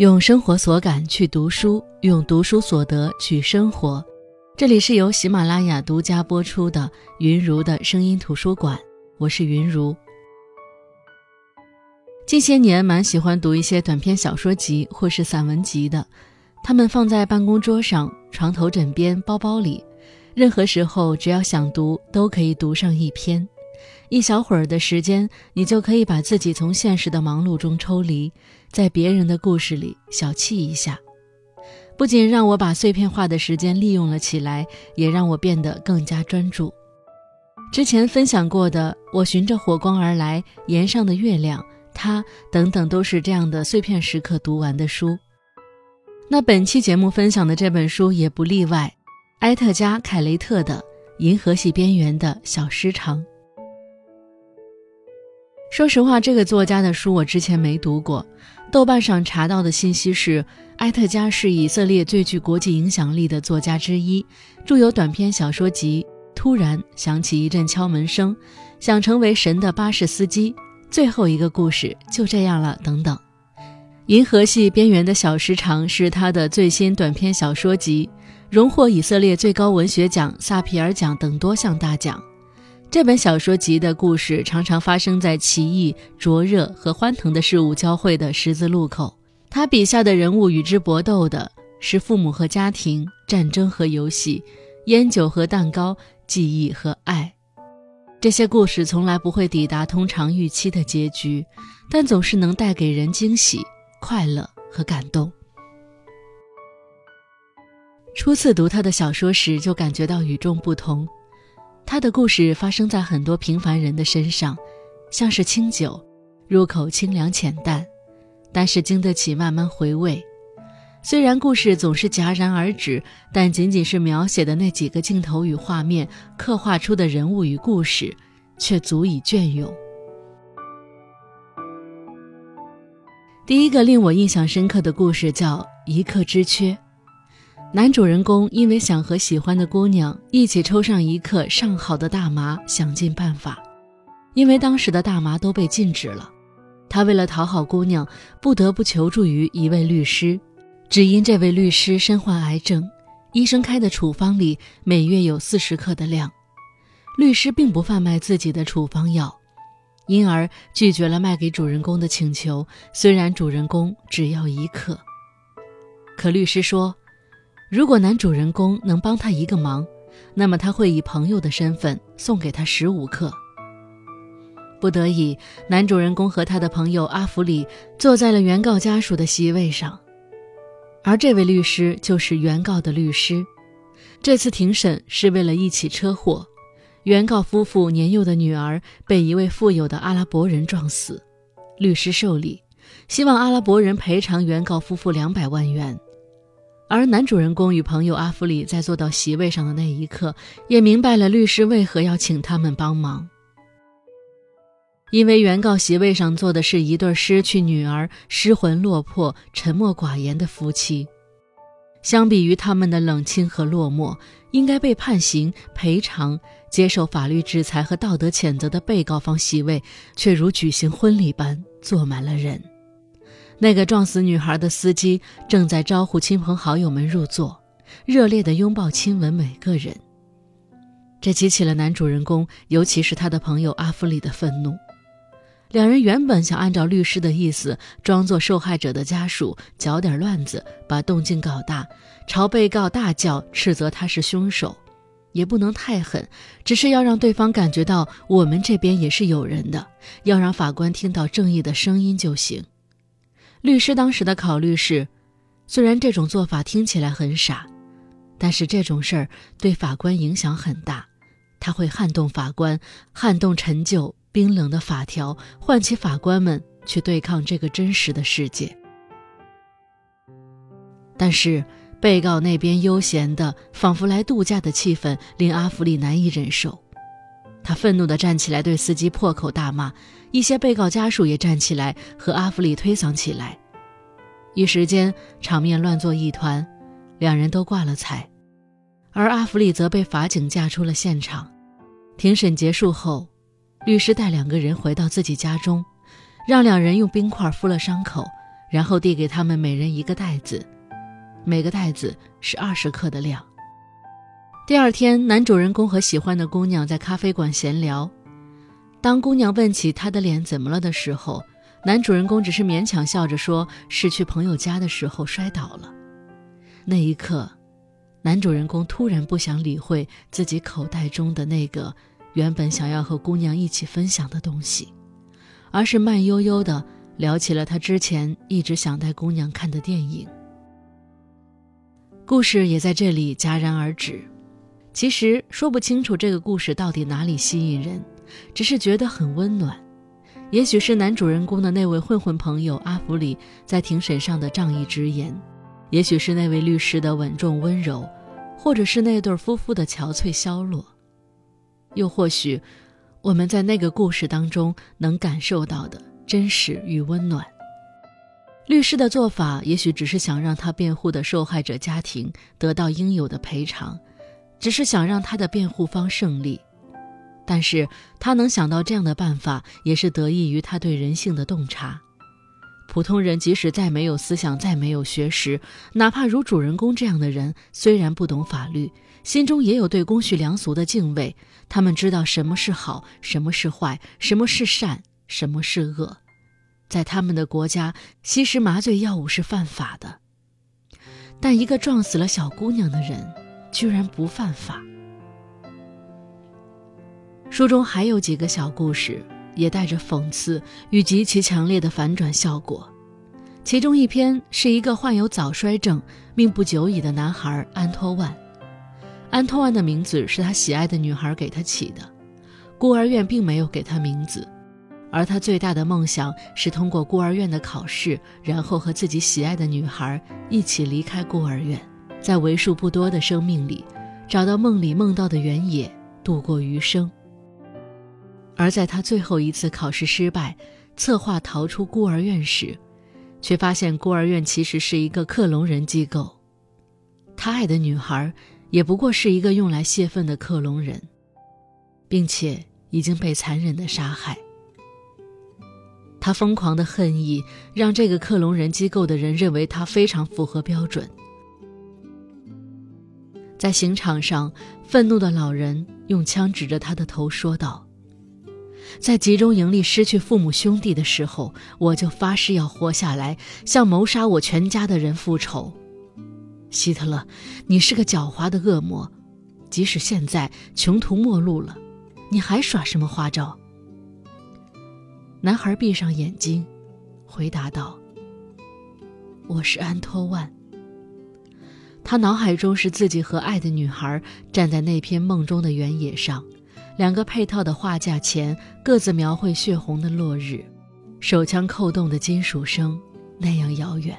用生活所感去读书，用读书所得去生活。这里是由喜马拉雅独家播出的云如的声音图书馆，我是云如。近些年蛮喜欢读一些短篇小说集或是散文集的，它们放在办公桌上、床头枕边、包包里，任何时候只要想读，都可以读上一篇。一小会儿的时间，你就可以把自己从现实的忙碌中抽离，在别人的故事里小憩一下。不仅让我把碎片化的时间利用了起来，也让我变得更加专注。之前分享过的《我循着火光而来》《岩上的月亮》《他》等等，都是这样的碎片时刻读完的书。那本期节目分享的这本书也不例外，埃特加·凯雷特的《银河系边缘的小诗长》。说实话，这个作家的书我之前没读过。豆瓣上查到的信息是，埃特加是以色列最具国际影响力的作家之一，著有短篇小说集《突然响起一阵敲门声》，想成为神的巴士司机，最后一个故事就这样了等等。《银河系边缘的小时长》是他的最新短篇小说集，荣获以色列最高文学奖萨皮尔奖等多项大奖。这本小说集的故事常常发生在奇异、灼热和欢腾的事物交汇的十字路口。他笔下的人物与之搏斗的是父母和家庭、战争和游戏、烟酒和蛋糕、记忆和爱。这些故事从来不会抵达通常预期的结局，但总是能带给人惊喜、快乐和感动。初次读他的小说时，就感觉到与众不同。他的故事发生在很多平凡人的身上，像是清酒，入口清凉浅淡，但是经得起慢慢回味。虽然故事总是戛然而止，但仅仅是描写的那几个镜头与画面，刻画出的人物与故事，却足以隽永。第一个令我印象深刻的故事叫《一刻之缺》。男主人公因为想和喜欢的姑娘一起抽上一克上好的大麻，想尽办法。因为当时的大麻都被禁止了，他为了讨好姑娘，不得不求助于一位律师。只因这位律师身患癌症，医生开的处方里每月有四十克的量，律师并不贩卖自己的处方药，因而拒绝了卖给主人公的请求。虽然主人公只要一克，可律师说。如果男主人公能帮他一个忙，那么他会以朋友的身份送给他十五克。不得已，男主人公和他的朋友阿弗里坐在了原告家属的席位上，而这位律师就是原告的律师。这次庭审是为了一起车祸，原告夫妇年幼的女儿被一位富有的阿拉伯人撞死，律师受理，希望阿拉伯人赔偿原告夫妇两百万元。而男主人公与朋友阿弗里在坐到席位上的那一刻，也明白了律师为何要请他们帮忙。因为原告席位上坐的是一对失去女儿、失魂落魄、沉默寡言的夫妻，相比于他们的冷清和落寞，应该被判刑、赔偿、接受法律制裁和道德谴责的被告方席位，却如举行婚礼般坐满了人。那个撞死女孩的司机正在招呼亲朋好友们入座，热烈地拥抱亲吻每个人。这激起了男主人公，尤其是他的朋友阿弗里的愤怒。两人原本想按照律师的意思，装作受害者的家属，搅点乱子，把动静搞大，朝被告大叫，斥责他是凶手，也不能太狠，只是要让对方感觉到我们这边也是有人的，要让法官听到正义的声音就行。律师当时的考虑是，虽然这种做法听起来很傻，但是这种事儿对法官影响很大，他会撼动法官，撼动陈旧冰冷的法条，唤起法官们去对抗这个真实的世界。但是被告那边悠闲的，仿佛来度假的气氛令阿弗里难以忍受，他愤怒地站起来，对司机破口大骂。一些被告家属也站起来和阿弗里推搡起来，一时间场面乱作一团，两人都挂了彩，而阿弗里则被法警架出了现场。庭审结束后，律师带两个人回到自己家中，让两人用冰块敷了伤口，然后递给他们每人一个袋子，每个袋子是二十克的量。第二天，男主人公和喜欢的姑娘在咖啡馆闲聊。当姑娘问起他的脸怎么了的时候，男主人公只是勉强笑着说：“是去朋友家的时候摔倒了。”那一刻，男主人公突然不想理会自己口袋中的那个原本想要和姑娘一起分享的东西，而是慢悠悠地聊起了他之前一直想带姑娘看的电影。故事也在这里戛然而止。其实说不清楚这个故事到底哪里吸引人，只是觉得很温暖。也许是男主人公的那位混混朋友阿弗里在庭审上的仗义直言，也许是那位律师的稳重温柔，或者是那对夫妇的憔悴消落，又或许我们在那个故事当中能感受到的真实与温暖。律师的做法也许只是想让他辩护的受害者家庭得到应有的赔偿。只是想让他的辩护方胜利，但是他能想到这样的办法，也是得益于他对人性的洞察。普通人即使再没有思想，再没有学识，哪怕如主人公这样的人，虽然不懂法律，心中也有对公序良俗的敬畏。他们知道什么是好，什么是坏，什么是善，什么是恶。在他们的国家，吸食麻醉药物是犯法的。但一个撞死了小姑娘的人。居然不犯法。书中还有几个小故事，也带着讽刺与极其强烈的反转效果。其中一篇是一个患有早衰症、命不久矣的男孩安托万。安托万的名字是他喜爱的女孩给他起的，孤儿院并没有给他名字，而他最大的梦想是通过孤儿院的考试，然后和自己喜爱的女孩一起离开孤儿院。在为数不多的生命里，找到梦里梦到的原野，度过余生。而在他最后一次考试失败，策划逃出孤儿院时，却发现孤儿院其实是一个克隆人机构。他爱的女孩也不过是一个用来泄愤的克隆人，并且已经被残忍的杀害。他疯狂的恨意让这个克隆人机构的人认为他非常符合标准。在刑场上，愤怒的老人用枪指着他的头说道：“在集中营里失去父母兄弟的时候，我就发誓要活下来，向谋杀我全家的人复仇。希特勒，你是个狡猾的恶魔，即使现在穷途末路了，你还耍什么花招？”男孩闭上眼睛，回答道：“我是安托万。”他脑海中是自己和爱的女孩站在那片梦中的原野上，两个配套的画架前各自描绘血红的落日，手枪扣动的金属声那样遥远。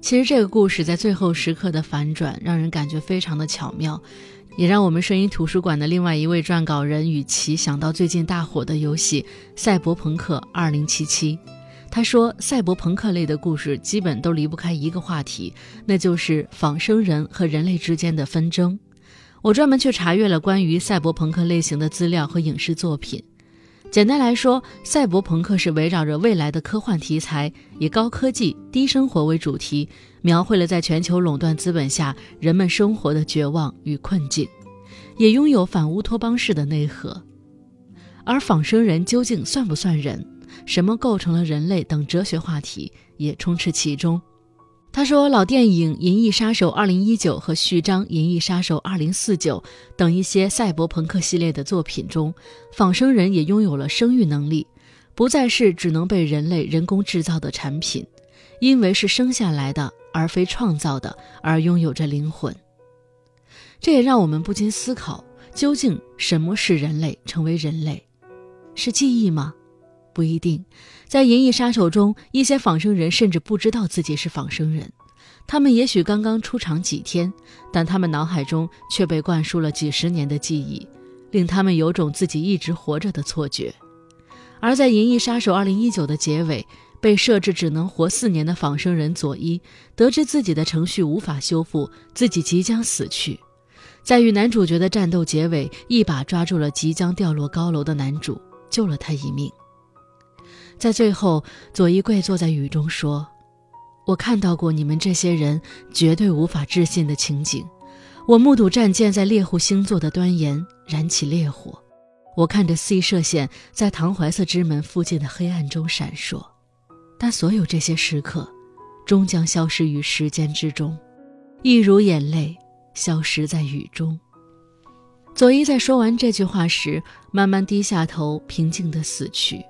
其实这个故事在最后时刻的反转，让人感觉非常的巧妙，也让我们声音图书馆的另外一位撰稿人雨琦想到最近大火的游戏《赛博朋克2077》。他说：“赛博朋克类的故事基本都离不开一个话题，那就是仿生人和人类之间的纷争。我专门去查阅了关于赛博朋克类型的资料和影视作品。简单来说，赛博朋克是围绕着未来的科幻题材，以高科技、低生活为主题，描绘了在全球垄断资本下人们生活的绝望与困境，也拥有反乌托邦式的内核。而仿生人究竟算不算人？”什么构成了人类等哲学话题也充斥其中。他说，老电影《银翼杀手2019》和序章《银翼杀手2049》等一些赛博朋克系列的作品中，仿生人也拥有了生育能力，不再是只能被人类人工制造的产品，因为是生下来的而非创造的，而拥有着灵魂。这也让我们不禁思考：究竟什么是人类？成为人类，是记忆吗？不一定，在《银翼杀手》中，一些仿生人甚至不知道自己是仿生人，他们也许刚刚出场几天，但他们脑海中却被灌输了几十年的记忆，令他们有种自己一直活着的错觉。而在《银翼杀手2019》的结尾，被设置只能活四年的仿生人佐伊，得知自己的程序无法修复，自己即将死去，在与男主角的战斗结尾，一把抓住了即将掉落高楼的男主，救了他一命。在最后，左一贵坐在雨中说：“我看到过你们这些人绝对无法置信的情景。我目睹战舰在猎户星座的端沿燃起烈火，我看着 C 射线在唐怀瑟之门附近的黑暗中闪烁。但所有这些时刻，终将消失于时间之中，一如眼泪消失在雨中。”佐伊在说完这句话时，慢慢低下头，平静地死去。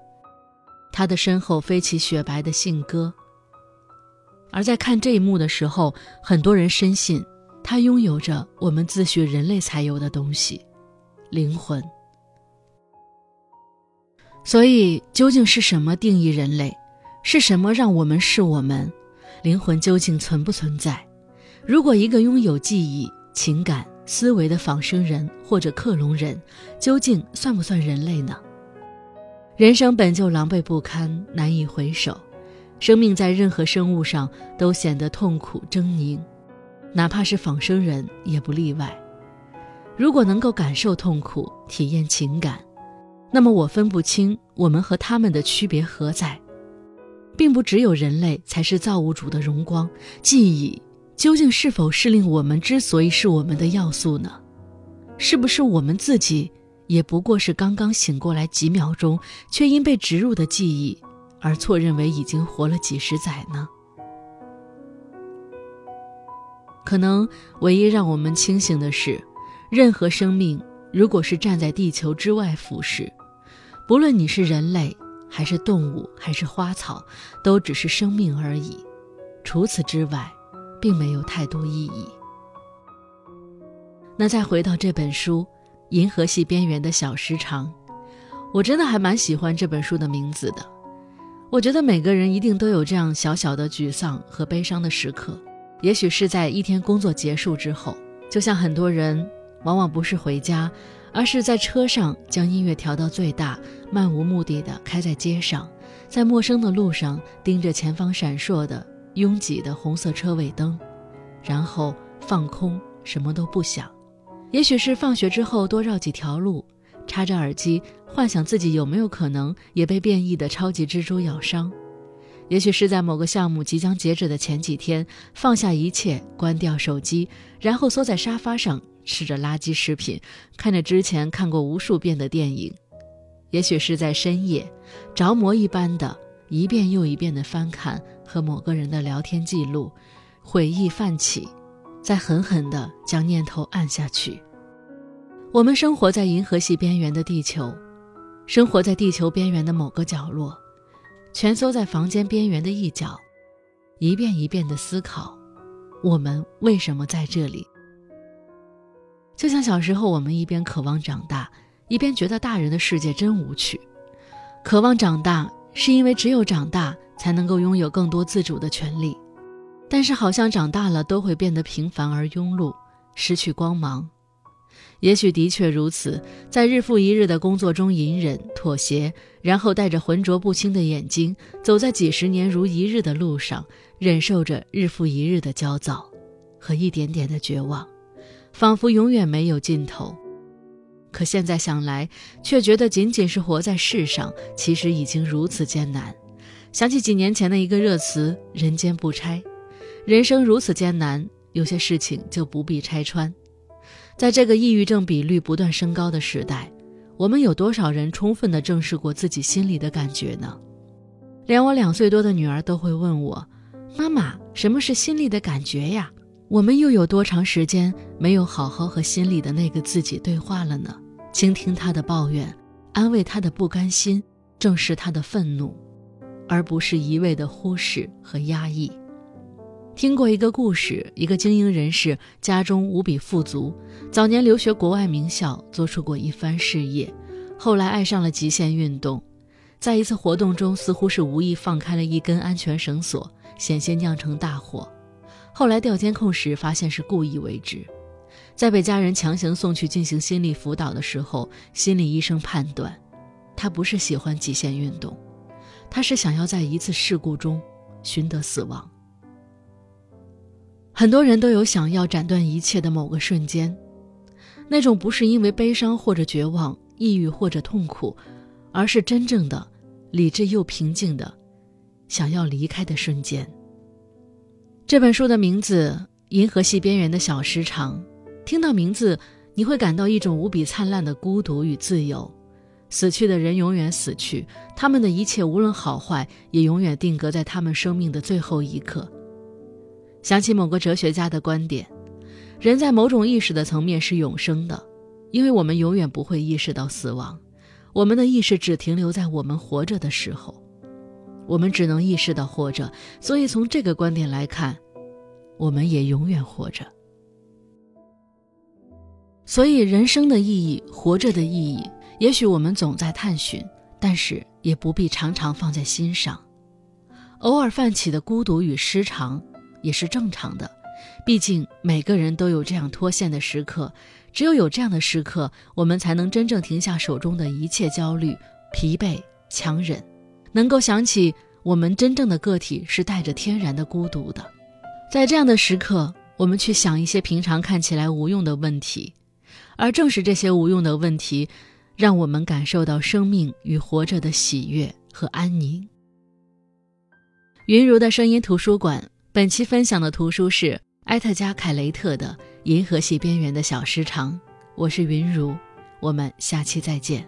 他的身后飞起雪白的信鸽。而在看这一幕的时候，很多人深信他拥有着我们自诩人类才有的东西——灵魂。所以，究竟是什么定义人类？是什么让我们是我们？灵魂究竟存不存在？如果一个拥有记忆、情感，思维的仿生人或者克隆人，究竟算不算人类呢？人生本就狼狈不堪，难以回首。生命在任何生物上都显得痛苦狰狞，哪怕是仿生人也不例外。如果能够感受痛苦、体验情感，那么我分不清我们和他们的区别何在，并不只有人类才是造物主的荣光。记忆。究竟是否是令我们之所以是我们的要素呢？是不是我们自己也不过是刚刚醒过来几秒钟，却因被植入的记忆而错认为已经活了几十载呢？可能唯一让我们清醒的是，任何生命如果是站在地球之外俯视，不论你是人类还是动物还是花草，都只是生命而已。除此之外。并没有太多意义。那再回到这本书《银河系边缘的小时长》，我真的还蛮喜欢这本书的名字的。我觉得每个人一定都有这样小小的沮丧和悲伤的时刻，也许是在一天工作结束之后，就像很多人往往不是回家，而是在车上将音乐调到最大，漫无目的的开在街上，在陌生的路上盯着前方闪烁的。拥挤的红色车尾灯，然后放空，什么都不想。也许是放学之后多绕几条路，插着耳机，幻想自己有没有可能也被变异的超级蜘蛛咬伤。也许是在某个项目即将截止的前几天，放下一切，关掉手机，然后缩在沙发上吃着垃圾食品，看着之前看过无数遍的电影。也许是在深夜，着魔一般的一遍又一遍的翻看。和某个人的聊天记录，回忆泛起，再狠狠地将念头按下去。我们生活在银河系边缘的地球，生活在地球边缘的某个角落，蜷缩在房间边缘的一角，一遍一遍地思考：我们为什么在这里？就像小时候，我们一边渴望长大，一边觉得大人的世界真无趣。渴望长大，是因为只有长大。才能够拥有更多自主的权利，但是好像长大了都会变得平凡而庸碌，失去光芒。也许的确如此，在日复一日的工作中隐忍妥协，然后带着浑浊不清的眼睛，走在几十年如一日的路上，忍受着日复一日的焦躁和一点点的绝望，仿佛永远没有尽头。可现在想来，却觉得仅仅是活在世上，其实已经如此艰难。想起几年前的一个热词“人间不拆”，人生如此艰难，有些事情就不必拆穿。在这个抑郁症比率不断升高的时代，我们有多少人充分地正视过自己心里的感觉呢？连我两岁多的女儿都会问我：“妈妈，什么是心里的感觉呀？”我们又有多长时间没有好好和心里的那个自己对话了呢？倾听他的抱怨，安慰他的不甘心，正视他的愤怒。而不是一味的忽视和压抑。听过一个故事，一个精英人士家中无比富足，早年留学国外名校，做出过一番事业，后来爱上了极限运动，在一次活动中似乎是无意放开了一根安全绳索，险些酿成大祸。后来调监控时发现是故意为之，在被家人强行送去进行心理辅导的时候，心理医生判断，他不是喜欢极限运动。他是想要在一次事故中寻得死亡。很多人都有想要斩断一切的某个瞬间，那种不是因为悲伤或者绝望、抑郁或者痛苦，而是真正的理智又平静的想要离开的瞬间。这本书的名字《银河系边缘的小时长》，听到名字，你会感到一种无比灿烂的孤独与自由。死去的人永远死去，他们的一切无论好坏，也永远定格在他们生命的最后一刻。想起某个哲学家的观点：人在某种意识的层面是永生的，因为我们永远不会意识到死亡，我们的意识只停留在我们活着的时候。我们只能意识到活着，所以从这个观点来看，我们也永远活着。所以，人生的意义，活着的意义，也许我们总在探寻，但是也不必常常放在心上。偶尔泛起的孤独与失常，也是正常的。毕竟每个人都有这样脱线的时刻，只有有这样的时刻，我们才能真正停下手中的一切焦虑、疲惫、强忍。能够想起我们真正的个体是带着天然的孤独的，在这样的时刻，我们去想一些平常看起来无用的问题，而正是这些无用的问题，让我们感受到生命与活着的喜悦和安宁。云如的声音图书馆，本期分享的图书是埃特加·凯雷特的《银河系边缘的小时长》，我是云如，我们下期再见。